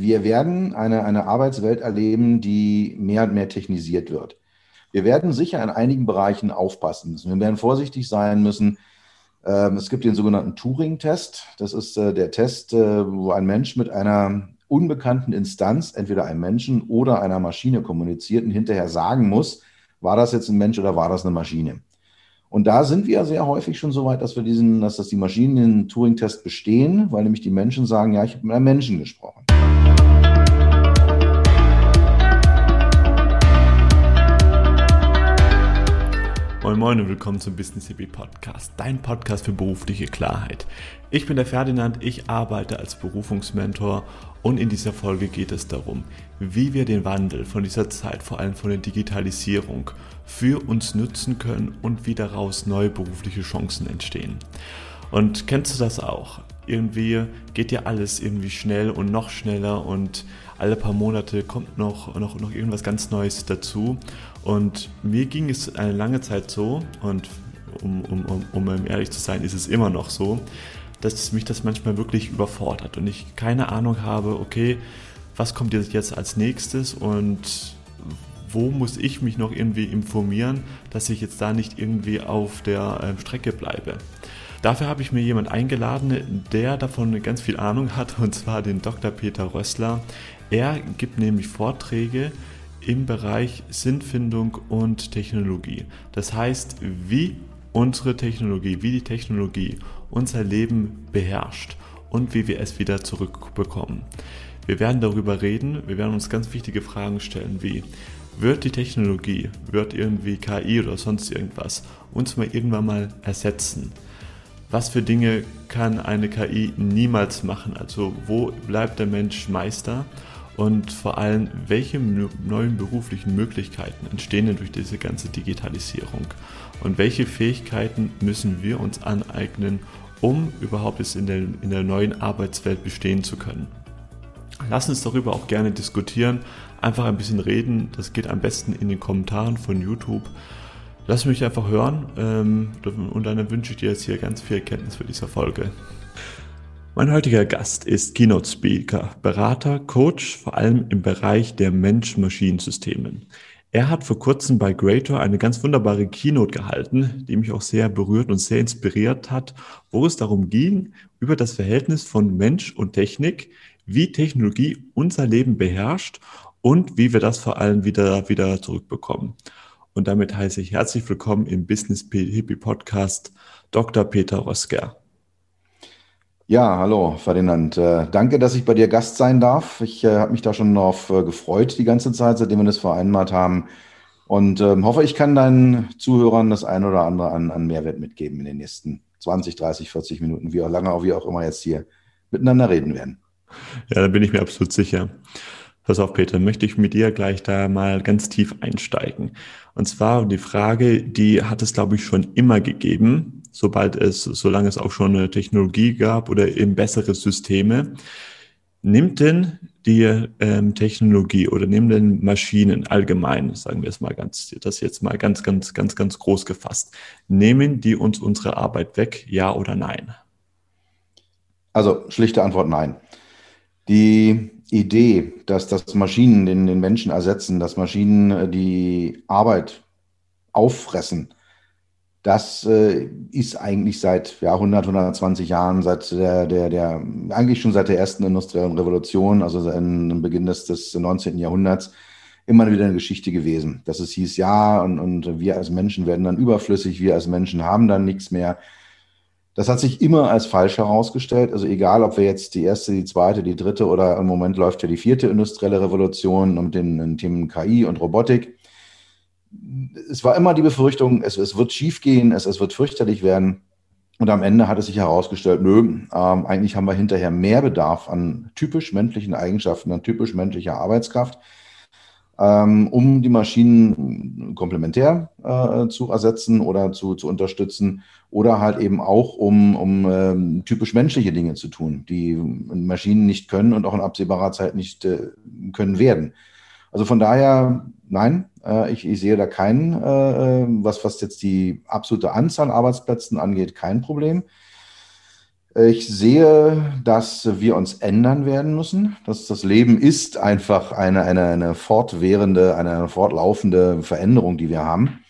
wir werden eine, eine Arbeitswelt erleben, die mehr und mehr technisiert wird. Wir werden sicher in einigen Bereichen aufpassen müssen. Wir werden vorsichtig sein müssen. Ähm, es gibt den sogenannten Turing-Test. Das ist äh, der Test, äh, wo ein Mensch mit einer unbekannten Instanz, entweder einem Menschen oder einer Maschine kommuniziert und hinterher sagen muss, war das jetzt ein Mensch oder war das eine Maschine? Und da sind wir sehr häufig schon so weit, dass wir diesen, dass das die Maschinen den Turing-Test bestehen, weil nämlich die Menschen sagen, ja, ich habe mit einem Menschen gesprochen. Moin Moin und willkommen zum Business Hippie Podcast, dein Podcast für berufliche Klarheit. Ich bin der Ferdinand, ich arbeite als Berufungsmentor und in dieser Folge geht es darum, wie wir den Wandel von dieser Zeit, vor allem von der Digitalisierung, für uns nutzen können und wie daraus neue berufliche Chancen entstehen. Und kennst du das auch? Irgendwie geht ja alles irgendwie schnell und noch schneller und alle paar Monate kommt noch, noch, noch irgendwas ganz Neues dazu. Und mir ging es eine lange Zeit so, und um, um, um, um ehrlich zu sein, ist es immer noch so, dass mich das manchmal wirklich überfordert und ich keine Ahnung habe, okay, was kommt jetzt als nächstes und wo muss ich mich noch irgendwie informieren, dass ich jetzt da nicht irgendwie auf der ähm, Strecke bleibe. Dafür habe ich mir jemand eingeladen, der davon ganz viel Ahnung hat, und zwar den Dr. Peter Rössler. Er gibt nämlich Vorträge im Bereich Sinnfindung und Technologie. Das heißt, wie unsere Technologie, wie die Technologie unser Leben beherrscht und wie wir es wieder zurückbekommen. Wir werden darüber reden, wir werden uns ganz wichtige Fragen stellen, wie wird die Technologie, wird irgendwie KI oder sonst irgendwas uns mal irgendwann mal ersetzen? was für Dinge kann eine KI niemals machen? Also wo bleibt der Mensch Meister? Und vor allem, welche neuen beruflichen Möglichkeiten entstehen denn durch diese ganze Digitalisierung? Und welche Fähigkeiten müssen wir uns aneignen, um überhaupt es in der, in der neuen Arbeitswelt bestehen zu können? Lass uns darüber auch gerne diskutieren, einfach ein bisschen reden. Das geht am besten in den Kommentaren von YouTube. Lass mich einfach hören ähm, und dann wünsche ich dir jetzt hier ganz viel Erkenntnis für diese Folge. Mein heutiger Gast ist Keynote Speaker, Berater, Coach, vor allem im Bereich der Mensch-Maschinen-Systemen. Er hat vor kurzem bei Greater eine ganz wunderbare Keynote gehalten, die mich auch sehr berührt und sehr inspiriert hat, wo es darum ging, über das Verhältnis von Mensch und Technik, wie Technologie unser Leben beherrscht und wie wir das vor allem wieder, wieder zurückbekommen. Und damit heiße ich herzlich willkommen im Business Hippie Podcast Dr. Peter Rösker. Ja, hallo Ferdinand. Äh, danke, dass ich bei dir Gast sein darf. Ich äh, habe mich da schon darauf äh, gefreut die ganze Zeit, seitdem wir das vereinbart haben. Und ähm, hoffe, ich kann deinen Zuhörern das ein oder andere an, an Mehrwert mitgeben in den nächsten 20, 30, 40 Minuten, wie auch lange auch wir auch immer jetzt hier miteinander reden werden. Ja, da bin ich mir absolut sicher. Pass auf, Peter, möchte ich mit dir gleich da mal ganz tief einsteigen. Und zwar die Frage, die hat es, glaube ich, schon immer gegeben, sobald es, solange es auch schon eine Technologie gab oder eben bessere Systeme. Nimmt denn die ähm, Technologie oder nehmen denn Maschinen allgemein, sagen wir es mal ganz, das jetzt mal ganz, ganz, ganz, ganz groß gefasst, nehmen die uns unsere Arbeit weg, ja oder nein? Also schlichte Antwort nein. Die Idee, dass das Maschinen den, den Menschen ersetzen, dass Maschinen äh, die Arbeit auffressen, das äh, ist eigentlich seit ja, 100, 120 Jahren, seit der, der, der, eigentlich schon seit der ersten industriellen Revolution, also am Beginn des, des 19. Jahrhunderts, immer wieder eine Geschichte gewesen. Dass es hieß, ja, und, und wir als Menschen werden dann überflüssig, wir als Menschen haben dann nichts mehr. Das hat sich immer als falsch herausgestellt. Also egal, ob wir jetzt die erste, die zweite, die dritte oder im Moment läuft ja die vierte industrielle Revolution mit den, den Themen KI und Robotik. Es war immer die Befürchtung, es, es wird schiefgehen, es, es wird fürchterlich werden. Und am Ende hat es sich herausgestellt, nö, ähm, eigentlich haben wir hinterher mehr Bedarf an typisch menschlichen Eigenschaften, an typisch menschlicher Arbeitskraft um die Maschinen komplementär äh, zu ersetzen oder zu, zu unterstützen oder halt eben auch, um, um ähm, typisch menschliche Dinge zu tun, die Maschinen nicht können und auch in absehbarer Zeit nicht äh, können werden. Also von daher, nein, äh, ich, ich sehe da kein, äh, äh, was, was jetzt die absolute Anzahl Arbeitsplätzen angeht, kein Problem. Ich sehe, dass wir uns ändern werden müssen. Dass das Leben ist einfach eine, eine, eine fortwährende, eine, fortlaufende Veränderung, die wir haben.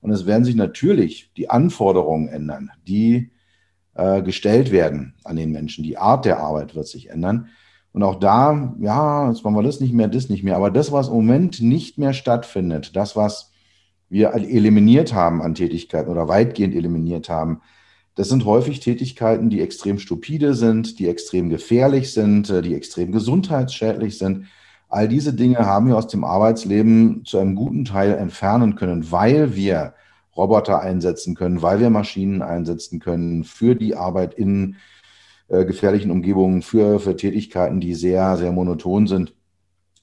Und es werden sich natürlich die Anforderungen ändern, die äh, gestellt werden an den Menschen. Die Art der Arbeit wird sich ändern. Und auch da, ja, jetzt machen wir das nicht mehr, das nicht mehr. Aber das, was im Moment nicht mehr stattfindet, das, was wir eliminiert haben an Tätigkeiten oder weitgehend eliminiert haben, das sind häufig Tätigkeiten, die extrem stupide sind, die extrem gefährlich sind, äh, die extrem gesundheitsschädlich sind. All diese Dinge haben wir aus dem Arbeitsleben zu einem guten Teil entfernen können, weil wir Roboter einsetzen können, weil wir Maschinen einsetzen können für die Arbeit in äh, gefährlichen Umgebungen, für, für Tätigkeiten, die sehr, sehr monoton sind.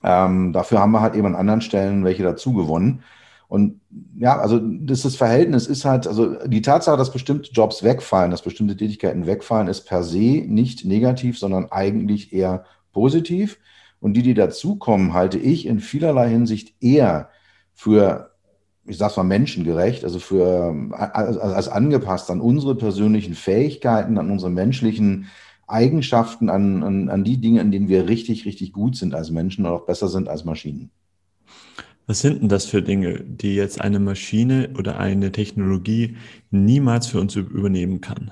Ähm, dafür haben wir halt eben an anderen Stellen welche dazu gewonnen. Und ja, also das, das Verhältnis ist halt, also die Tatsache, dass bestimmte Jobs wegfallen, dass bestimmte Tätigkeiten wegfallen, ist per se nicht negativ, sondern eigentlich eher positiv. Und die, die dazukommen, halte ich in vielerlei Hinsicht eher für, ich sag's mal, menschengerecht, also für als, als angepasst an unsere persönlichen Fähigkeiten, an unsere menschlichen Eigenschaften, an, an, an die Dinge, an denen wir richtig, richtig gut sind als Menschen und auch besser sind als Maschinen. Was sind denn das für Dinge, die jetzt eine Maschine oder eine Technologie niemals für uns übernehmen kann?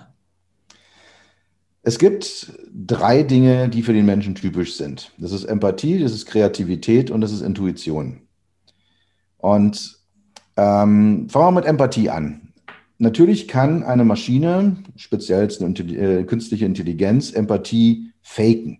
Es gibt drei Dinge, die für den Menschen typisch sind. Das ist Empathie, das ist Kreativität und das ist Intuition. Und ähm, fangen wir mit Empathie an. Natürlich kann eine Maschine, speziell eine äh, künstliche Intelligenz, Empathie faken.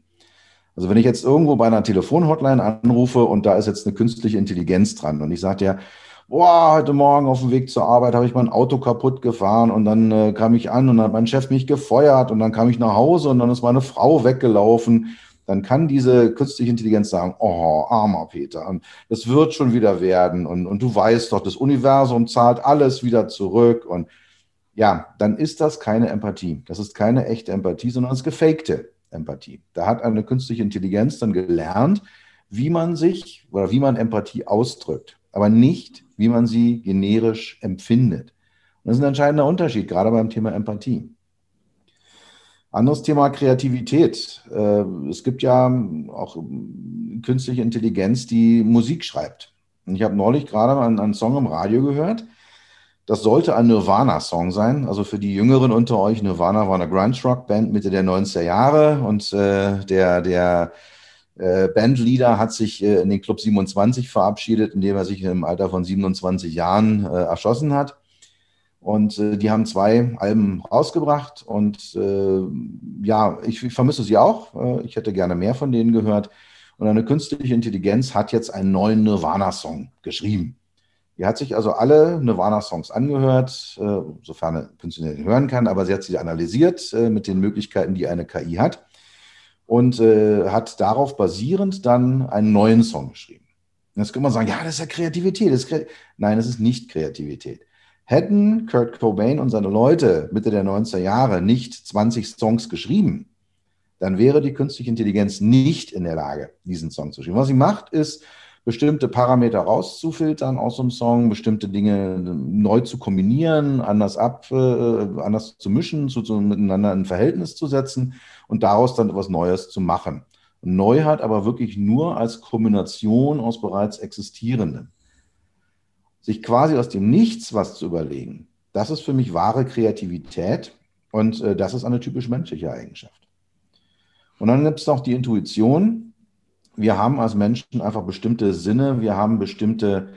Also wenn ich jetzt irgendwo bei einer Telefonhotline anrufe und da ist jetzt eine künstliche Intelligenz dran und ich sage ja, boah, heute Morgen auf dem Weg zur Arbeit habe ich mein Auto kaputt gefahren und dann äh, kam ich an und dann hat mein Chef mich gefeuert und dann kam ich nach Hause und dann ist meine Frau weggelaufen. Dann kann diese künstliche Intelligenz sagen, oh, armer Peter, und das wird schon wieder werden und, und du weißt doch, das Universum zahlt alles wieder zurück und ja, dann ist das keine Empathie. Das ist keine echte Empathie, sondern es ist gefakte Empathie. Da hat eine künstliche Intelligenz dann gelernt, wie man sich oder wie man Empathie ausdrückt, aber nicht, wie man sie generisch empfindet. Und das ist ein entscheidender Unterschied, gerade beim Thema Empathie. Anderes Thema Kreativität. Äh, es gibt ja auch künstliche Intelligenz, die Musik schreibt. Und ich habe neulich gerade einen Song im Radio gehört, das sollte ein Nirvana-Song sein. Also für die Jüngeren unter euch, Nirvana war eine Grunge-Rock-Band Mitte der 90er Jahre und äh, der, der äh, Bandleader hat sich äh, in den Club 27 verabschiedet, indem er sich im Alter von 27 Jahren äh, erschossen hat. Und äh, die haben zwei Alben rausgebracht und äh, ja, ich, ich, vermisse sie auch. ich hätte gerne mehr von denen gehört. Und eine künstliche Intelligenz hat jetzt einen neuen Nirvana-Song geschrieben. Die hat sich also alle Nirvana-Songs angehört, äh, sofern eine Künstlerin hören kann, aber sie hat sie analysiert äh, mit den Möglichkeiten, die eine KI hat und äh, hat darauf basierend dann einen neuen Song geschrieben. Jetzt kann man sagen, ja, das ist ja Kreativität. Das ist Kreativität. Nein, das ist nicht Kreativität. Hätten Kurt Cobain und seine Leute Mitte der 90er Jahre nicht 20 Songs geschrieben, dann wäre die künstliche Intelligenz nicht in der Lage, diesen Song zu schreiben. Was sie macht, ist, bestimmte Parameter rauszufiltern aus einem Song, bestimmte Dinge neu zu kombinieren, anders ab, äh, anders zu mischen, zu, zu, miteinander in Verhältnis zu setzen und daraus dann etwas Neues zu machen. Neuheit aber wirklich nur als Kombination aus bereits existierenden. Sich quasi aus dem Nichts was zu überlegen, das ist für mich wahre Kreativität und äh, das ist eine typisch menschliche Eigenschaft. Und dann gibt es noch die Intuition, wir haben als Menschen einfach bestimmte Sinne, wir haben bestimmte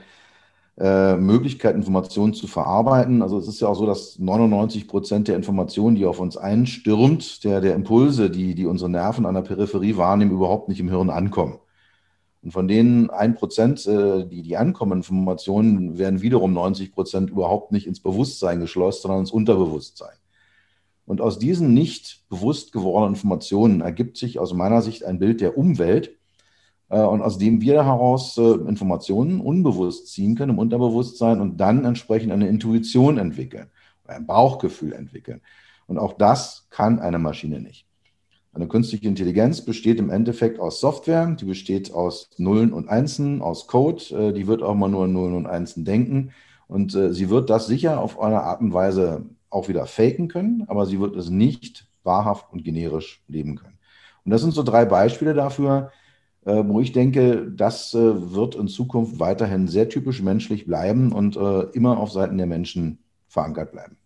äh, Möglichkeiten, Informationen zu verarbeiten. Also es ist ja auch so, dass 99 Prozent der Informationen, die auf uns einstürmt, der, der Impulse, die, die unsere Nerven an der Peripherie wahrnehmen, überhaupt nicht im Hirn ankommen. Und von denen ein Prozent, äh, die, die ankommen, Informationen, werden wiederum 90 Prozent überhaupt nicht ins Bewusstsein geschlossen, sondern ins Unterbewusstsein. Und aus diesen nicht bewusst gewordenen Informationen ergibt sich aus meiner Sicht ein Bild der Umwelt, und aus dem wir heraus äh, Informationen unbewusst ziehen können im Unterbewusstsein und dann entsprechend eine Intuition entwickeln, ein Bauchgefühl entwickeln. Und auch das kann eine Maschine nicht. Eine künstliche Intelligenz besteht im Endeffekt aus Software, die besteht aus Nullen und Einsen, aus Code, äh, die wird auch mal nur Nullen und Einsen denken und sie wird das sicher auf eine Art und Weise auch wieder faken können, aber sie wird es nicht wahrhaft und generisch leben können. Und das sind so drei Beispiele dafür, äh, wo ich denke, das äh, wird in Zukunft weiterhin sehr typisch menschlich bleiben und äh, immer auf Seiten der Menschen verankert bleiben.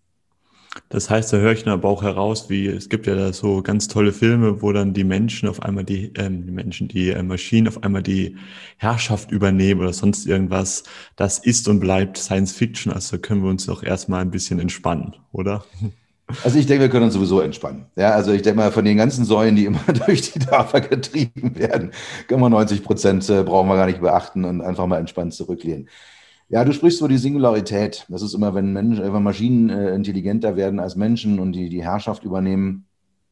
Das heißt, da höre ich aber auch heraus, wie es gibt ja da so ganz tolle Filme, wo dann die Menschen auf einmal die, ähm, die Menschen, die äh, Maschinen auf einmal die Herrschaft übernehmen oder sonst irgendwas. Das ist und bleibt Science Fiction. Also können wir uns doch erstmal ein bisschen entspannen, oder? Also ich denke, wir können uns sowieso entspannen. Ja, also ich denke mal, von den ganzen Säulen, die immer durch die Dörfer getrieben werden, können wir 90 Prozent äh, brauchen wir gar nicht beachten und einfach mal entspannt zurücklehnen. Ja, du sprichst so die Singularität. Das ist immer, wenn, Menschen, wenn Maschinen äh, intelligenter werden als Menschen und die die Herrschaft übernehmen.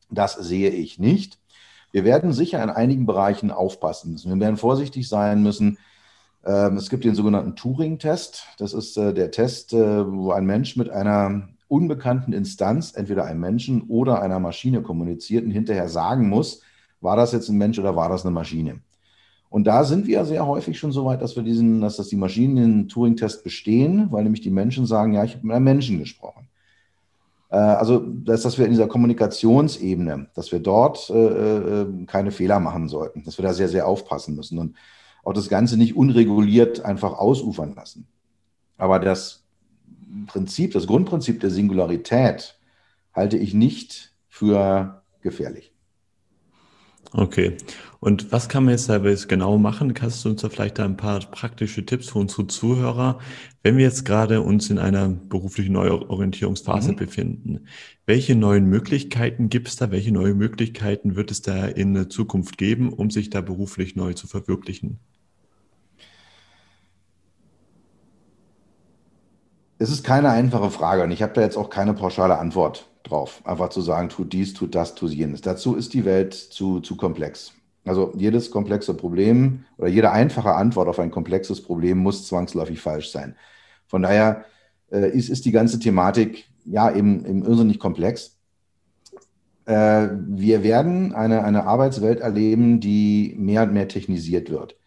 Das sehe ich nicht. Wir werden sicher in einigen Bereichen aufpassen müssen. Wir werden vorsichtig sein müssen. Ähm, es gibt den sogenannten Turing-Test. Das ist äh, der Test, äh, wo ein Mensch mit einer unbekannten Instanz, entweder einem Menschen oder einer Maschine kommuniziert und hinterher sagen muss, war das jetzt ein Mensch oder war das eine Maschine? Und da sind wir sehr häufig schon so weit, dass wir diesen, dass das die Maschinen den Turing-Test bestehen, weil nämlich die Menschen sagen, ja, ich habe mit einem Menschen gesprochen. Äh, also, dass, dass wir in dieser Kommunikationsebene, dass wir dort äh, äh, keine Fehler machen sollten, dass wir da sehr, sehr aufpassen müssen und auch das Ganze nicht unreguliert einfach ausufern lassen. Aber das Prinzip, das Grundprinzip der Singularität halte ich nicht für gefährlich. Okay. Und was kann man jetzt dabei jetzt genau machen? Kannst du uns da vielleicht ein paar praktische Tipps für unsere Zuhörer, wenn wir jetzt gerade uns in einer beruflichen Neuorientierungsphase mhm. befinden? Welche neuen Möglichkeiten gibt es da? Welche neuen Möglichkeiten wird es da in der Zukunft geben, um sich da beruflich neu zu verwirklichen? Es ist keine einfache Frage und ich habe da jetzt auch keine pauschale Antwort drauf. Einfach zu sagen, tut dies, tut das, tut jenes. Dazu ist die Welt zu, zu komplex. Also jedes komplexe Problem oder jede einfache Antwort auf ein komplexes Problem muss zwangsläufig falsch sein. Von daher äh, ist, ist die ganze Thematik ja eben, eben irrsinnig komplex. Äh, wir werden eine, eine Arbeitswelt erleben, die mehr und mehr technisiert wird.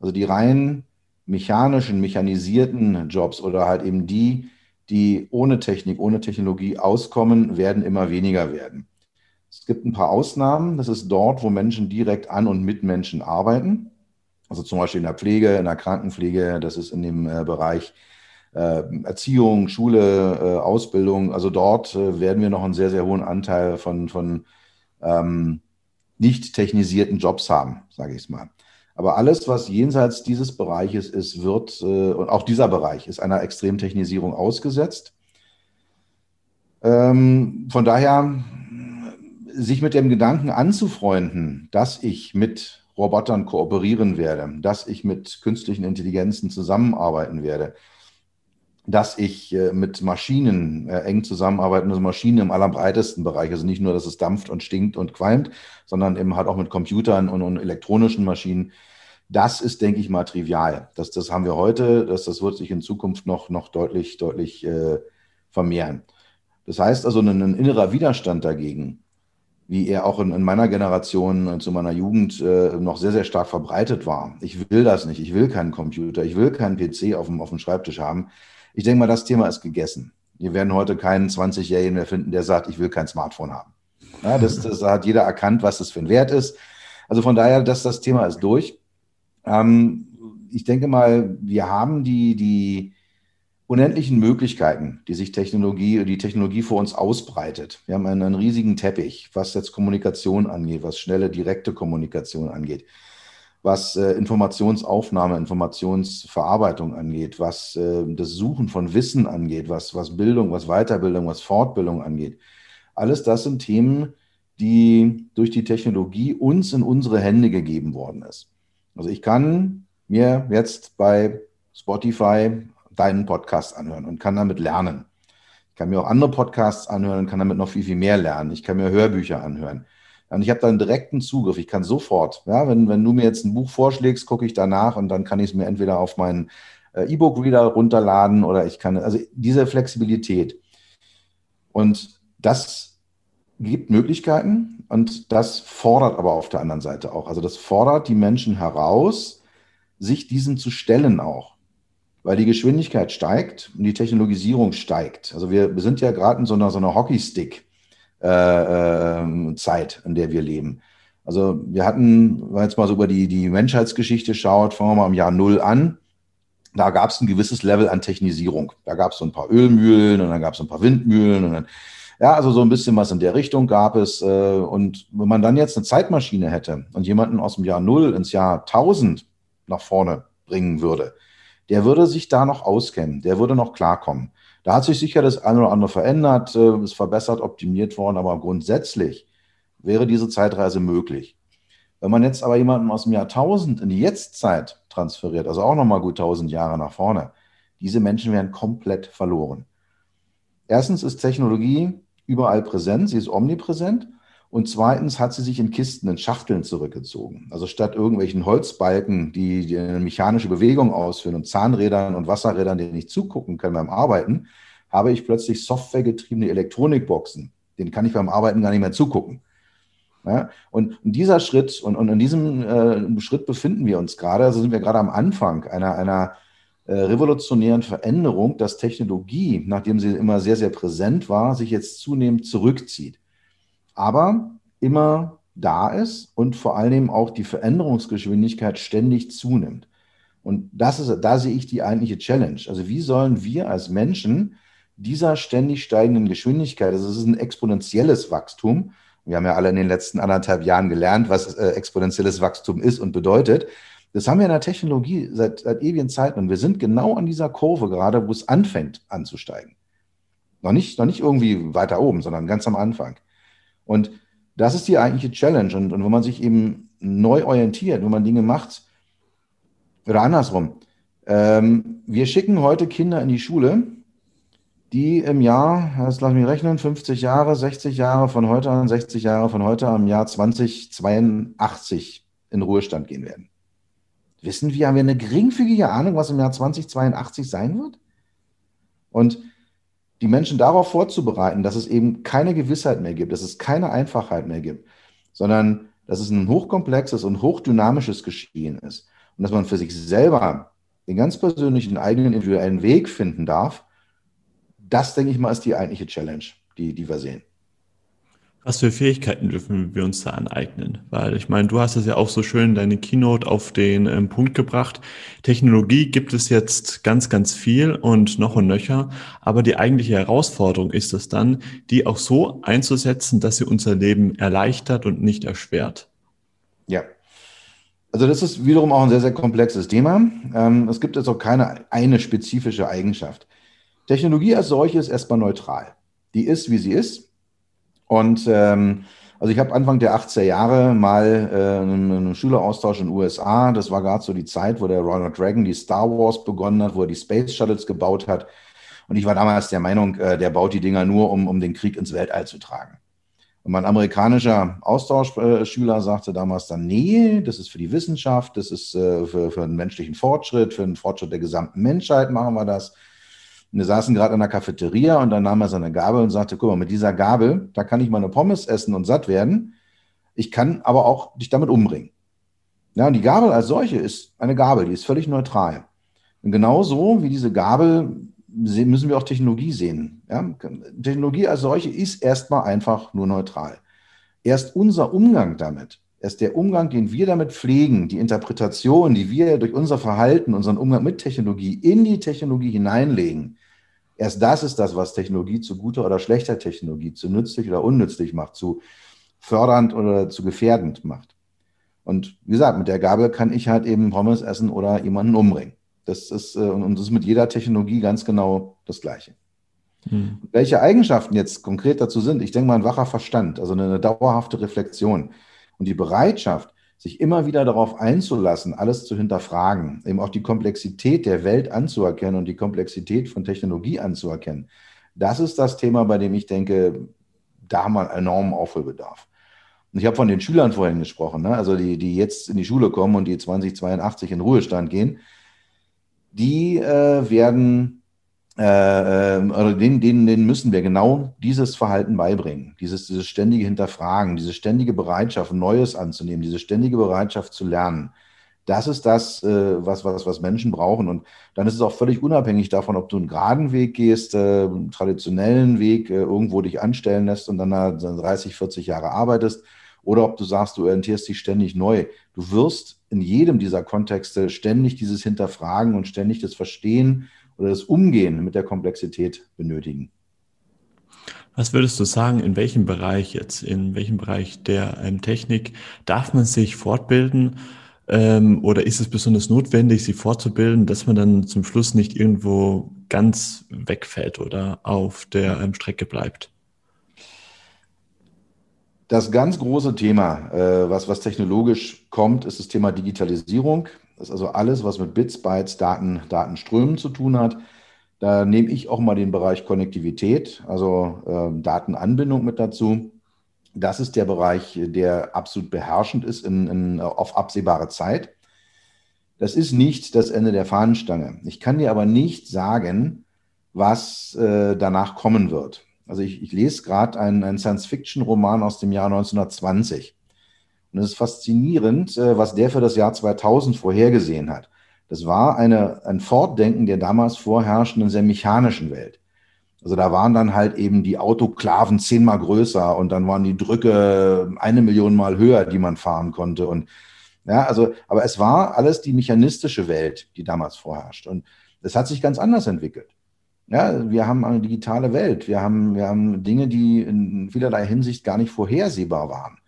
Also die rein mechanischen, mechanisierten Jobs oder halt eben die, die ohne Technik, ohne Technologie auskommen, werden immer weniger werden. Es gibt ein paar Ausnahmen. Das ist dort, wo Menschen direkt an und mit Menschen arbeiten. Also zum Beispiel in der Pflege, in der Krankenpflege, das ist in dem äh, Bereich äh, Erziehung, Schule, äh, Ausbildung. Also dort äh, werden wir noch einen sehr, sehr hohen Anteil von, von ähm, nicht technisierten Jobs haben, sage ich es mal. Aber alles, was jenseits dieses Bereiches ist, wird, äh, und auch dieser Bereich ist einer Extremtechnisierung ausgesetzt. Ähm, von daher, sich mit dem Gedanken anzufreunden, dass ich mit Robotern kooperieren werde, dass ich mit künstlichen Intelligenzen zusammenarbeiten werde, dass ich äh, mit Maschinen äh, eng zusammenarbeite, also Maschinen im allerbreitesten Bereich, also nicht nur, dass es dampft und stinkt und qualmt, sondern eben halt auch mit Computern und, und elektronischen Maschinen. Das ist, denke ich mal, trivial. Das, das haben wir heute, das, das wird sich in Zukunft noch, noch deutlich, deutlich äh, vermehren. Das heißt also, ein, ein, innerer Widerstand dagegen, wie er auch in, in meiner Generation, äh, zu meiner Jugend äh, noch sehr, sehr stark verbreitet war. Ich will das nicht, ich will keinen Computer, ich will keinen PC auf dem, auf dem Schreibtisch haben ich denke mal, das Thema ist gegessen. Wir werden heute keinen 20-Jährigen mehr finden, der sagt, ich will kein Smartphone haben. Ja, das, das hat jeder erkannt, was das für ein Wert ist. Also von daher, dass das Thema ist durch. Ähm, ich denke mal, wir haben die, die unendlichen Möglichkeiten, die sich Technologie, die Technologie vor uns ausbreitet. Wir haben einen, einen riesigen Teppich, was jetzt Kommunikation angeht, was schnelle, direkte Kommunikation angeht was äh, Informationsaufnahme, Informationsverarbeitung angeht, was äh, das Suchen von Wissen angeht, was, was Bildung, was Weiterbildung, was Fortbildung angeht. Alles das sind Themen, die durch die Technologie uns in unsere Hände gegeben worden ist. Also ich kann mir jetzt bei Spotify deinen Podcast anhören und kann damit lernen. Ich kann mir auch andere Podcasts anhören und kann damit noch viel, viel mehr lernen. Ich kann mir Hörbücher anhören. Und ich habe da einen direkten Zugriff. Ich kann sofort, ja, wenn, wenn du mir jetzt ein Buch vorschlägst, gucke ich danach und dann kann ich es mir entweder auf meinen äh, E-Book-Reader runterladen oder ich kann, also diese Flexibilität. Und das gibt Möglichkeiten und das fordert aber auf der anderen Seite auch. Also das fordert die Menschen heraus, sich diesen zu stellen auch. Weil die Geschwindigkeit steigt und die Technologisierung steigt. Also wir, wir sind ja gerade in so einer, so einer Hockeystick. Äh, äh, Zeit, in der wir leben. Also wir hatten, wenn man jetzt mal so über die, die Menschheitsgeschichte schaut, fangen wir mal im Jahr Null an. Da gab es ein gewisses Level an Technisierung. Da gab es so ein paar Ölmühlen und dann gab es ein paar Windmühlen und dann, ja, also so ein bisschen was in der Richtung gab es. Äh, und wenn man dann jetzt eine Zeitmaschine hätte und jemanden aus dem Jahr Null ins Jahr 1000 nach vorne bringen würde, der würde sich da noch auskennen, der würde noch klarkommen. Da hat sich sicher das eine oder andere verändert, äh, ist verbessert, optimiert worden, aber grundsätzlich wäre diese Zeitreise möglich. Wenn man jetzt aber jemanden aus dem Jahr 1000 in die Jetztzeit transferiert, also auch nochmal gut 1000 Jahre nach vorne, diese Menschen werden komplett verloren. Erstens ist Technologie überall präsent, sie ist omnipräsent. Und zweitens hat sie sich in Kisten, in Schachteln zurückgezogen. Also statt irgendwelchen Holzbalken, die, eine mechanische Bewegung ausführen und Zahnrädern und Wasserrädern, denen ich zugucken kann beim Arbeiten, habe ich plötzlich softwaregetriebene Elektronikboxen. Denen kann ich beim Arbeiten gar nicht mehr zugucken. Ja, und dieser Schritt, und, und in diesem äh, Schritt befinden wir uns gerade, also sind wir gerade am Anfang einer, einer äh, revolutionären Veränderung, dass Technologie, nachdem sie immer sehr, sehr präsent war, sich jetzt zunehmend zurückzieht. Aber immer da ist und vor allem auch die Veränderungsgeschwindigkeit ständig zunimmt. Und das ist, da sehe ich die eigentliche Challenge. Also wie sollen wir als Menschen dieser ständig steigenden Geschwindigkeit, also es ist ein exponentielles Wachstum, wir haben ja alle in den letzten anderthalb Jahren gelernt, was äh, exponentielles Wachstum ist und bedeutet. Das haben wir in der Technologie seit, seit ewigen Zeiten und wir sind genau an dieser Kurve gerade, wo es anfängt anzusteigen. Noch nicht, noch nicht irgendwie weiter oben, sondern ganz am Anfang. Und das ist die eigentliche Challenge. Und, und wenn man sich eben neu orientiert, wenn man Dinge macht, oder andersrum, ähm, wir schicken heute Kinder in die Schule, die im Jahr, das lass mich rechnen, 50 Jahre, 60 Jahre von heute an, 60 Jahre von heute am Jahr 2082 in Ruhestand gehen werden. Wissen wir, haben wir eine geringfügige Ahnung, was im Jahr 2082 sein wird? Und die Menschen darauf vorzubereiten, dass es eben keine Gewissheit mehr gibt, dass es keine Einfachheit mehr gibt, sondern dass es ein hochkomplexes und hochdynamisches Geschehen ist und dass man für sich selber den ganz persönlichen eigenen individuellen Weg finden darf, das, denke ich mal, ist die eigentliche Challenge, die, die wir sehen. Was für Fähigkeiten dürfen wir uns da aneignen? Weil ich meine, du hast es ja auch so schön in deine Keynote auf den ähm, Punkt gebracht. Technologie gibt es jetzt ganz, ganz viel und noch und nöcher. Aber die eigentliche Herausforderung ist es dann, die auch so einzusetzen, dass sie unser Leben erleichtert und nicht erschwert. Ja. Also das ist wiederum auch ein sehr, sehr komplexes Thema. Ähm, es gibt jetzt auch keine eine spezifische Eigenschaft. Technologie als solche ist erstmal neutral. Die ist, wie sie ist. Und ähm, also ich habe Anfang der 80er Jahre mal äh, einen Schüleraustausch in den USA. Das war gerade so die Zeit, wo der Ronald Reagan die Star Wars begonnen hat, wo er die Space Shuttles gebaut hat. Und ich war damals der Meinung, äh, der baut die Dinger nur, um, um den Krieg ins Weltall zu tragen. Und mein amerikanischer Austauschschüler sagte damals dann, nee, das ist für die Wissenschaft, das ist äh, für, für einen menschlichen Fortschritt, für den Fortschritt der gesamten Menschheit machen wir das. Wir saßen gerade in der Cafeteria und dann nahm er seine Gabel und sagte, guck mal, mit dieser Gabel, da kann ich meine Pommes essen und satt werden. Ich kann aber auch dich damit umbringen. Ja, und die Gabel als solche ist eine Gabel, die ist völlig neutral. Und genauso wie diese Gabel müssen wir auch Technologie sehen. Ja? Technologie als solche ist erstmal einfach nur neutral. Erst unser Umgang damit, erst der Umgang, den wir damit pflegen, die Interpretation, die wir durch unser Verhalten, unseren Umgang mit Technologie in die Technologie hineinlegen, Erst das ist das, was Technologie zu guter oder schlechter Technologie, zu nützlich oder unnützlich macht, zu fördernd oder zu gefährdend macht. Und wie gesagt, mit der Gabel kann ich halt eben Pommes essen oder jemanden umbringen. Das ist, äh, und das ist mit jeder Technologie ganz genau das Gleiche. Hm. Welche Eigenschaften jetzt konkret dazu sind, ich denke mal ein wacher Verstand, also eine dauerhafte Reflexion und die Bereitschaft, sich immer wieder darauf einzulassen, alles zu hinterfragen, eben auch die Komplexität der Welt anzuerkennen und die Komplexität von Technologie anzuerkennen. Das ist das Thema, bei dem ich denke, da haben wir einen enormen Aufholbedarf. Und ich habe von den Schülern vorhin gesprochen, ne? also die, die jetzt in die Schule kommen und die 2082 in Ruhestand gehen, die äh, werden äh, ähm, oder denen, denen, denen müssen wir genau dieses Verhalten beibringen, dieses, dieses ständige Hinterfragen, diese ständige Bereitschaft, Neues anzunehmen, diese ständige Bereitschaft zu lernen. Das ist das, äh, was, was, was Menschen brauchen. Und dann ist es auch völlig unabhängig davon, ob du einen geraden Weg gehst, äh, einen traditionellen Weg, äh, irgendwo dich anstellen lässt und dann 30, 40 Jahre arbeitest, oder ob du sagst, du orientierst dich ständig neu. Du wirst in jedem dieser Kontexte ständig dieses Hinterfragen und ständig das Verstehen oder das Umgehen mit der Komplexität benötigen. Was würdest du sagen, in welchem Bereich jetzt, in welchem Bereich der ähm, Technik darf man sich fortbilden? Ähm, oder ist es besonders notwendig, sie fortzubilden, dass man dann zum Schluss nicht irgendwo ganz wegfällt oder auf der ähm, Strecke bleibt? Das ganz große Thema, äh, was, was technologisch kommt, ist das Thema Digitalisierung. Das ist also alles, was mit Bits, Bytes, Daten, Datenströmen zu tun hat. Da nehme ich auch mal den Bereich Konnektivität, also äh, Datenanbindung mit dazu. Das ist der Bereich, der absolut beherrschend ist in, in, auf absehbare Zeit. Das ist nicht das Ende der Fahnenstange. Ich kann dir aber nicht sagen, was äh, danach kommen wird. Also ich, ich lese gerade einen, einen Science-Fiction-Roman aus dem Jahr 1920. Und es ist faszinierend, äh, was der für das Jahr 2000 vorhergesehen hat. Das war eine, ein Fortdenken der damals vorherrschenden sehr mechanischen Welt. Also da waren dann halt eben die Autoklaven zehnmal größer und dann waren die Drücke eine Million Mal höher, die man fahren konnte. Und ja, also, aber es war alles die mechanistische Welt, die damals vorherrscht. Und es hat sich ganz anders entwickelt. Ja, wir haben eine digitale Welt. Wir haben, wir haben Dinge, die in vielerlei Hinsicht gar nicht vorhersehbar waren.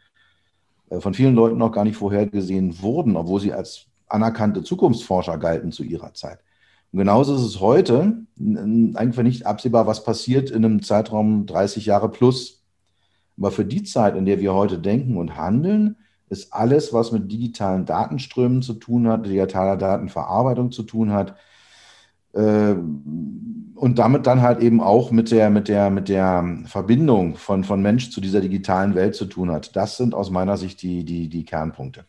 Äh, von vielen Leuten auch gar nicht vorhergesehen wurden, obwohl sie als anerkannte Zukunftsforscher galten zu ihrer Zeit. Und genauso ist es heute einfach nicht absehbar, was passiert in einem Zeitraum 30 Jahre plus. Aber für die Zeit, in der wir heute denken und handeln, ist alles, was mit digitalen Datenströmen zu tun hat, digitaler Datenverarbeitung zu tun hat, und damit dann halt eben auch mit der, mit der, mit der Verbindung von, von Mensch zu dieser digitalen Welt zu tun hat. Das sind aus meiner Sicht die, die, die Kernpunkte.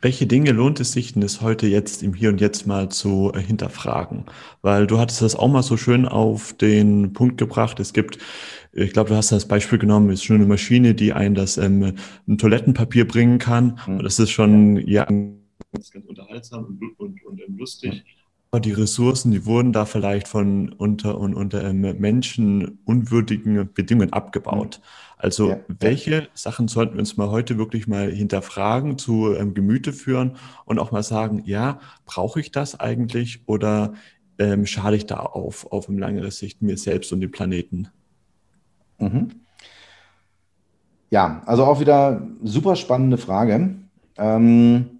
Welche Dinge lohnt es sich denn es heute jetzt im Hier und Jetzt mal zu äh, hinterfragen? Weil du hattest das auch mal so schön auf den Punkt gebracht. Es gibt, ich glaube, du hast das Beispiel genommen, ist schon eine Maschine, die einen das ähm, ein Toilettenpapier bringen kann. Mhm. Und das ist schon ja ganz, ganz unterhaltsam und, und, und lustig. Mhm. Die Ressourcen, die wurden da vielleicht von unter und unter ähm, Menschen unwürdigen Bedingungen abgebaut. Mhm. Also ja, welche. Sachen sollten wir uns mal heute wirklich mal hinterfragen, zu ähm, Gemüte führen und auch mal sagen, ja, brauche ich das eigentlich oder ähm, schade ich da auf, auf eine langere Sicht mir selbst und dem Planeten? Mhm. Ja, also auch wieder super spannende Frage. Ähm,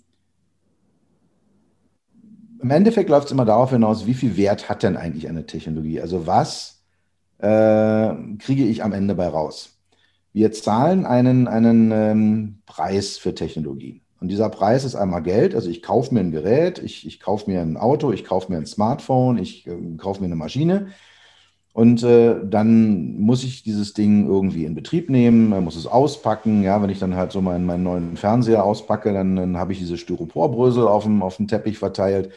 Im Endeffekt läuft es immer darauf hinaus, wie viel Wert hat denn eigentlich eine Technologie? Also was äh, kriege ich am Ende bei raus? Wir zahlen einen, einen ähm, Preis für Technologie. Und dieser Preis ist einmal Geld. Also ich kaufe mir ein Gerät, ich, ich kaufe mir ein Auto, ich kaufe mir ein Smartphone, ich äh, kaufe mir eine Maschine. Und äh, dann muss ich dieses Ding irgendwie in Betrieb nehmen, muss es auspacken. Ja, wenn ich dann halt so meinen, meinen neuen Fernseher auspacke, dann, dann habe ich diese Styroporbrösel auf dem, auf dem Teppich verteilt.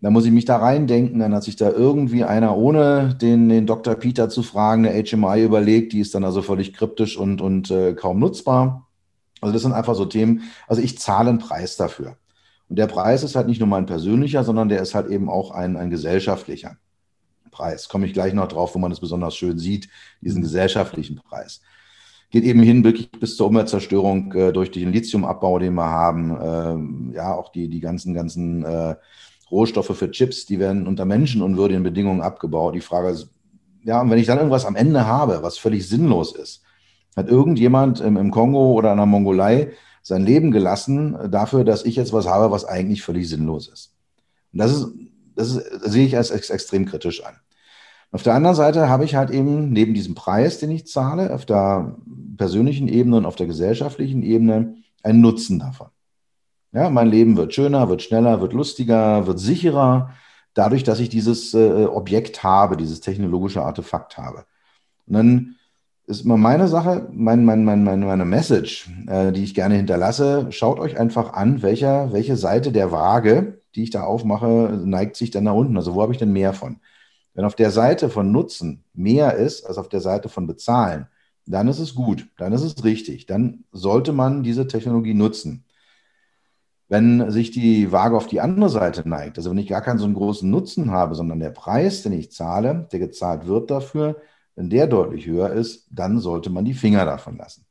Da muss ich mich da reindenken. Dann hat sich da irgendwie einer, ohne den, den Dr. Peter zu fragen, eine HMI überlegt. Die ist dann also völlig kryptisch und, und äh, kaum nutzbar. Also das sind einfach so Themen. Also ich zahle einen Preis dafür. Und der Preis ist halt nicht nur mein persönlicher, sondern der ist halt eben auch ein, ein gesellschaftlicher Preis. Komme ich gleich noch drauf, wo man es besonders schön sieht, diesen gesellschaftlichen Preis. Geht eben hin wirklich bis zur Umweltzerstörung äh, durch den Lithiumabbau, den wir haben. Ähm, ja, auch die, die ganzen, ganzen äh, Rohstoffe für Chips, die werden unter menschenunwürdigen Bedingungen abgebaut. Die Frage ist, ja, und wenn ich dann irgendwas am Ende habe, was völlig sinnlos ist, hat irgendjemand im, im Kongo oder in der Mongolei sein Leben gelassen dafür, dass ich jetzt was habe, was eigentlich völlig sinnlos ist. Und das ist, das, ist, das sehe ich als ex extrem kritisch an. Auf der anderen Seite habe ich halt eben neben diesem Preis, den ich zahle, auf der persönlichen Ebene und auf der gesellschaftlichen Ebene einen Nutzen davon. Ja, mein Leben wird schöner, wird schneller, wird lustiger, wird sicherer, dadurch, dass ich dieses äh, Objekt habe, dieses technologische Artefakt habe. Und dann ist immer meine Sache, mein, mein, mein, meine, Message, äh, die ich gerne hinterlasse, schaut euch einfach an, welcher, welche Seite der Waage, die ich da aufmache, neigt sich dann nach unten. Also wo habe ich denn mehr von? Wenn auf der Seite von Nutzen mehr ist als auf der Seite von Bezahlen, dann ist es gut, dann ist es richtig, dann sollte man diese Technologie nutzen. Wenn sich die Waage auf die andere Seite neigt, also wenn ich gar keinen so einen großen Nutzen habe, sondern der Preis, den ich zahle, der gezahlt wird dafür, wenn der deutlich höher ist, dann sollte man die Finger davon lassen.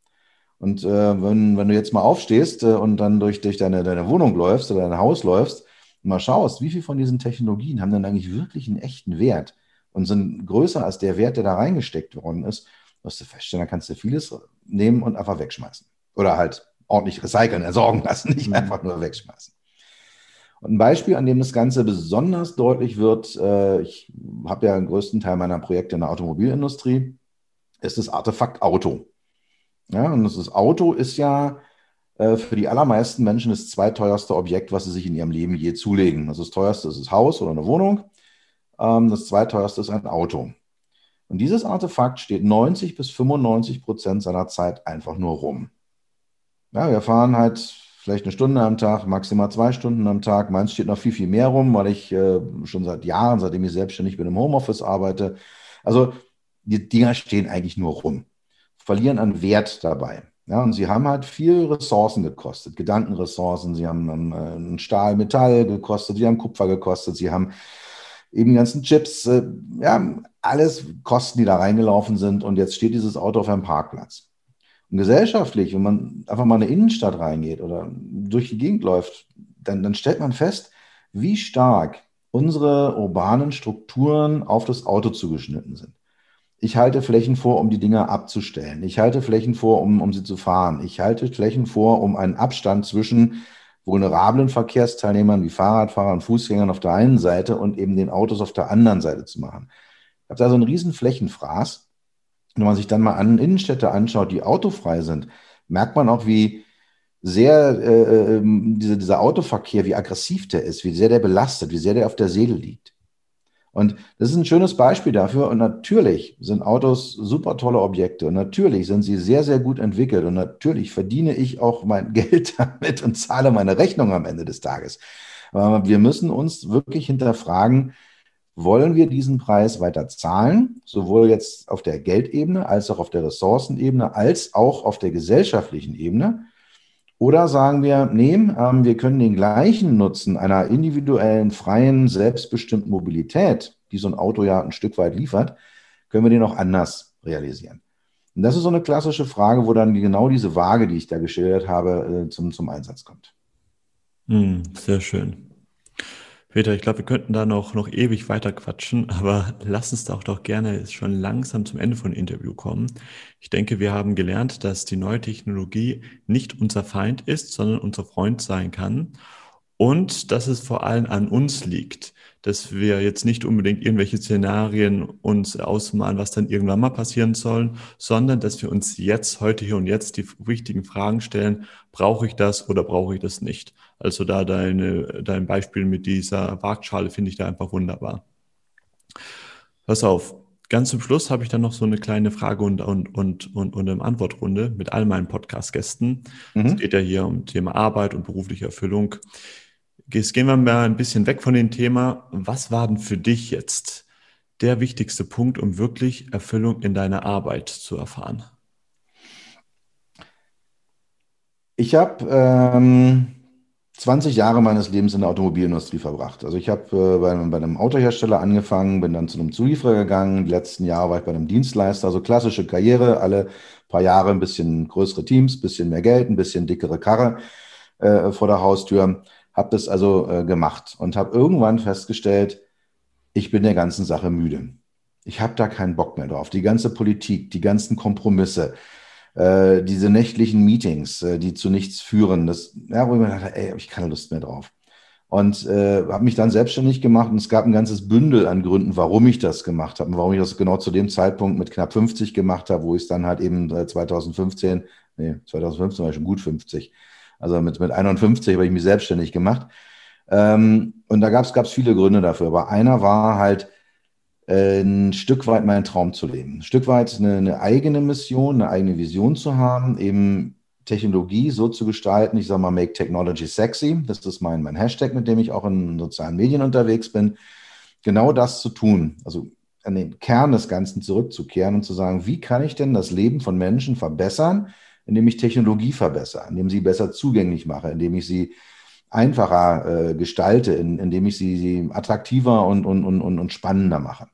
Und äh, wenn, wenn du jetzt mal aufstehst äh, und dann durch, durch deine, deine Wohnung läufst oder dein Haus läufst mal schaust, wie viel von diesen Technologien haben denn eigentlich wirklich einen echten Wert und sind größer als der Wert, der da reingesteckt worden ist, wirst du feststellen, da kannst du vieles nehmen und einfach wegschmeißen. Oder halt ordentlich recyceln, entsorgen lassen, nicht mhm. einfach nur wegschmeißen. Und ein Beispiel, an dem das Ganze besonders deutlich wird, äh, ich habe ja den größten Teil meiner Projekte in der Automobilindustrie, ist das Artefakt Auto. Ja, und das Auto ist ja für die allermeisten Menschen das zweiteuerste Objekt, was sie sich in ihrem Leben je zulegen. Also das teuerste ist das Haus oder eine Wohnung. Ähm, das zweiteuerste ist ein Auto. Und dieses Artefakt steht 90 bis 95 Prozent seiner Zeit einfach nur rum. Ja, wir fahren halt vielleicht eine Stunde am Tag, maximal zwei Stunden am Tag. Meins steht noch viel, viel mehr rum, weil ich äh, schon seit Jahren, seitdem ich selbstständig bin, im Homeoffice arbeite. Also die Dinger stehen eigentlich nur rum, verlieren an Wert dabei. Ja, und sie haben halt viel Ressourcen gekostet, Gedankenressourcen. Sie haben ähm, Stahl, Metall gekostet, sie haben Kupfer gekostet, sie haben eben die ganzen Chips, äh, ja, alles Kosten, die da reingelaufen sind. Und jetzt steht dieses Auto auf einem Parkplatz. Und gesellschaftlich, wenn man einfach mal in eine Innenstadt reingeht oder durch die Gegend läuft, dann, dann stellt man fest, wie stark unsere urbanen Strukturen auf das Auto zugeschnitten sind. Ich halte Flächen vor, um die Dinger abzustellen. Ich halte Flächen vor, um, um sie zu fahren. Ich halte Flächen vor, um einen Abstand zwischen vulnerablen Verkehrsteilnehmern wie Fahrradfahrern, Fußgängern auf der einen Seite und eben den Autos auf der anderen Seite zu machen. Ich habe da so einen riesen Flächenfraß wenn man sich dann mal an Innenstädte anschaut, die autofrei sind, merkt man auch, wie sehr äh, ähm, diese, dieser Autoverkehr, wie aggressiv der ist, wie sehr der belastet, wie sehr der auf der Seele liegt. Und das ist ein schönes Beispiel dafür. Und natürlich sind Autos super tolle Objekte. Und natürlich sind sie sehr, sehr gut entwickelt. Und natürlich verdiene ich auch mein Geld damit und zahle meine Rechnung am Ende des Tages. Aber wir müssen uns wirklich hinterfragen, wollen wir diesen Preis weiter zahlen, sowohl jetzt auf der Geldebene als auch auf der Ressourcenebene, als auch auf der gesellschaftlichen Ebene? Oder sagen wir, nee, ähm, wir können den gleichen Nutzen einer individuellen, freien, selbstbestimmten Mobilität, die so ein Auto ja ein Stück weit liefert, können wir den auch anders realisieren? Und das ist so eine klassische Frage, wo dann genau diese Waage, die ich da geschildert habe, äh, zum, zum Einsatz kommt. Hm, sehr schön. Peter, ich glaube, wir könnten da noch, noch ewig weiter quatschen, aber lass uns doch doch gerne schon langsam zum Ende von Interview kommen. Ich denke, wir haben gelernt, dass die neue Technologie nicht unser Feind ist, sondern unser Freund sein kann und dass es vor allem an uns liegt, dass wir jetzt nicht unbedingt irgendwelche Szenarien uns ausmalen, was dann irgendwann mal passieren sollen, sondern dass wir uns jetzt, heute hier und jetzt die wichtigen Fragen stellen, brauche ich das oder brauche ich das nicht? Also da deine, dein Beispiel mit dieser Waagschale finde ich da einfach wunderbar. Pass auf, ganz zum Schluss habe ich dann noch so eine kleine Frage und, und, und, und, und eine Antwortrunde mit all meinen Podcast-Gästen. Mhm. Es geht ja hier um Thema Arbeit und berufliche Erfüllung. Jetzt gehen wir mal ein bisschen weg von dem Thema. Was war denn für dich jetzt der wichtigste Punkt, um wirklich Erfüllung in deiner Arbeit zu erfahren? Ich habe ähm, 20 Jahre meines Lebens in der Automobilindustrie verbracht. Also ich habe äh, bei, bei, einem Autohersteller angefangen, bin dann zu einem Zulieferer gegangen. Die letzten Jahre war ich bei einem Dienstleister. Also klassische Karriere, alle paar Jahre ein bisschen größere Teams, bisschen mehr Geld, ein bisschen dickere Karre äh, vor der Haustür. Habe das also äh, gemacht und habe irgendwann festgestellt, ich bin der ganzen Sache müde. Ich habe da keinen Bock mehr drauf. Die ganze Politik, die ganzen Kompromisse, äh, diese nächtlichen Meetings, äh, die zu nichts führen, das, ja, wo ich mir dachte, ey, habe ich keine Lust mehr drauf. Und äh, habe mich dann selbstständig gemacht und es gab ein ganzes Bündel an Gründen, warum ich das gemacht habe und warum ich das genau zu dem Zeitpunkt mit knapp 50 gemacht habe, wo ich es dann halt eben 2015, äh, nee, 2015 war ich schon gut 50, also mit, mit 51 habe ich mich selbstständig gemacht. Ähm, und da gab es viele Gründe dafür. Aber einer war halt, ein Stück weit meinen Traum zu leben. Ein Stück weit eine, eine, eigene Mission, eine eigene Vision zu haben, eben Technologie so zu gestalten. Ich sage mal, make technology sexy. Das ist mein, mein Hashtag, mit dem ich auch in sozialen Medien unterwegs bin. Genau das zu tun. Also an den Kern des Ganzen zurückzukehren und zu sagen, wie kann ich denn das Leben von Menschen verbessern, indem ich Technologie verbessere, indem sie besser zugänglich mache, indem ich sie einfacher äh, gestalte, in, indem ich sie, sie attraktiver und, und, und, und spannender mache.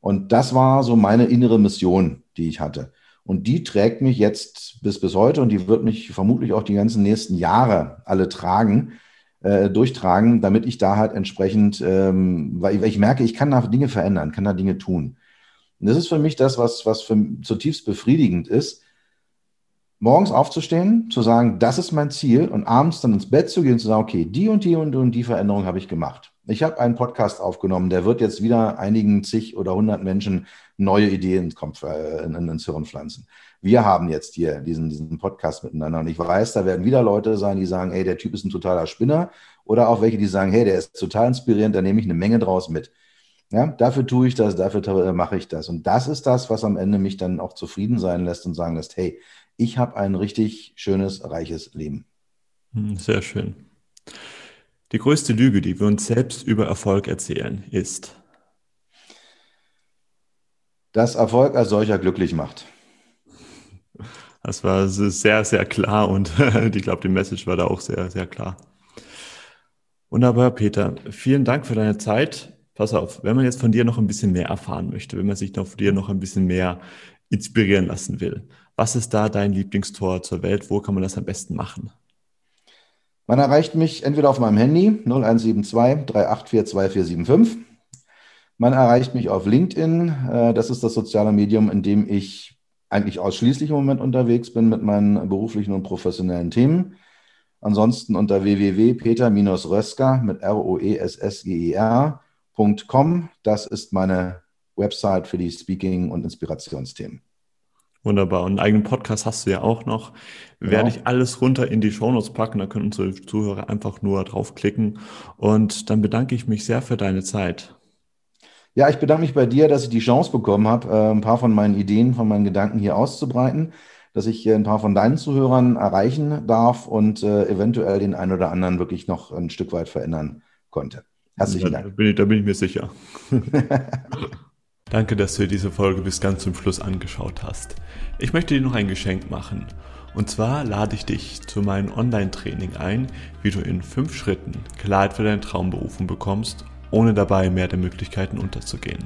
Und das war so meine innere Mission, die ich hatte. Und die trägt mich jetzt bis, bis heute und die wird mich vermutlich auch die ganzen nächsten Jahre alle tragen, äh, durchtragen, damit ich da halt entsprechend, ähm, weil, ich, merke, ich kann da Dinge verändern, kann da Dinge tun. Und das ist für mich das, was, was für, zutiefst befriedigend ist, morgens aufzustehen, zu sagen, das ist mein Ziel und abends dann ins Bett zu gehen und zu sagen, okay, die und die und, und die Veränderung habe ich gemacht. Ich habe einen Podcast aufgenommen, der wird jetzt wieder einigen zig oder hundert Menschen neue Ideen äh, in, ins Hirn pflanzen. Wir haben jetzt hier diesen, diesen Podcast miteinander und ich weiß, da werden wieder Leute sein, die sagen, hey, der Typ ist ein totaler Spinner oder auch welche, die sagen, hey, der ist total inspirierend, da nehme ich eine Menge draus mit. Ja, dafür tue ich das, dafür mache ich das. Und das ist das, was am Ende mich dann auch zufrieden sein lässt und sagen lässt, hey, ich habe ein richtig schönes, reiches Leben. Hm, sehr schön. Die größte Lüge, die wir uns selbst über Erfolg erzählen, ist, dass Erfolg als solcher glücklich macht. Das war sehr, sehr klar und ich glaube, die Message war da auch sehr, sehr klar. Wunderbar, Peter. Vielen Dank für deine Zeit. Pass auf, wenn man jetzt von dir noch ein bisschen mehr erfahren möchte, wenn man sich noch von dir noch ein bisschen mehr inspirieren lassen will, was ist da dein Lieblingstor zur Welt? Wo kann man das am besten machen? Man erreicht mich entweder auf meinem Handy 0172 384 2475. Man erreicht mich auf LinkedIn. Äh, das ist das soziale Medium, in dem ich eigentlich ausschließlich im Moment unterwegs bin mit meinen beruflichen und professionellen Themen. Ansonsten unter www.peter-rösker mit R-O-E-S-S-G-E-R.com. Das ist meine Website für die Speaking- und Inspirationsthemen. Wunderbar. Und einen eigenen Podcast hast du ja auch noch. Genau. Werde ich alles runter in die Shownotes packen. Da können unsere Zuhörer einfach nur draufklicken. Und dann bedanke ich mich sehr für deine Zeit. Ja, ich bedanke mich bei dir, dass ich die Chance bekommen habe, äh, ein paar von meinen Ideen, von meinen Gedanken hier auszubreiten, dass ich ein paar von deinen Zuhörern erreichen darf und äh, eventuell den einen oder anderen wirklich noch ein Stück weit verändern konnte. Herzlichen Dank. Da bin ich, da bin ich mir sicher. Danke, dass du dir diese Folge bis ganz zum Schluss angeschaut hast. Ich möchte dir noch ein Geschenk machen. Und zwar lade ich dich zu meinem Online-Training ein, wie du in fünf Schritten Klarheit für deine Traumberufung bekommst, ohne dabei mehr der Möglichkeiten unterzugehen.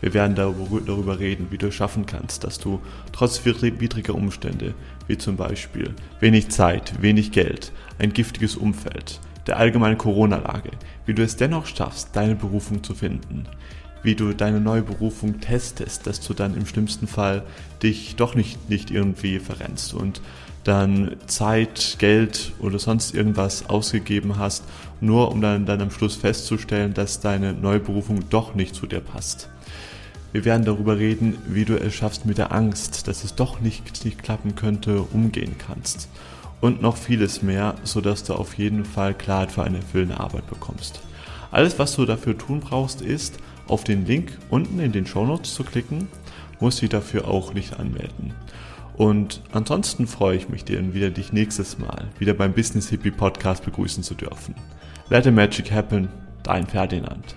Wir werden darüber reden, wie du es schaffen kannst, dass du trotz widriger Umstände, wie zum Beispiel wenig Zeit, wenig Geld, ein giftiges Umfeld, der allgemeinen Corona-Lage, wie du es dennoch schaffst, deine Berufung zu finden, wie du deine neue Berufung testest, dass du dann im schlimmsten Fall dich doch nicht, nicht irgendwie verrennst und dann Zeit, Geld oder sonst irgendwas ausgegeben hast, nur um dann, dann am Schluss festzustellen, dass deine neue Berufung doch nicht zu dir passt. Wir werden darüber reden, wie du es schaffst mit der Angst, dass es doch nicht, nicht klappen könnte, umgehen kannst. Und noch vieles mehr, sodass du auf jeden Fall Klarheit für eine erfüllende Arbeit bekommst. Alles, was du dafür tun brauchst, ist, auf den Link unten in den Show Notes zu klicken, muss dich dafür auch nicht anmelden. Und ansonsten freue ich mich, dir wieder dich nächstes Mal wieder beim Business Hippie Podcast begrüßen zu dürfen. Let the Magic Happen, dein Ferdinand.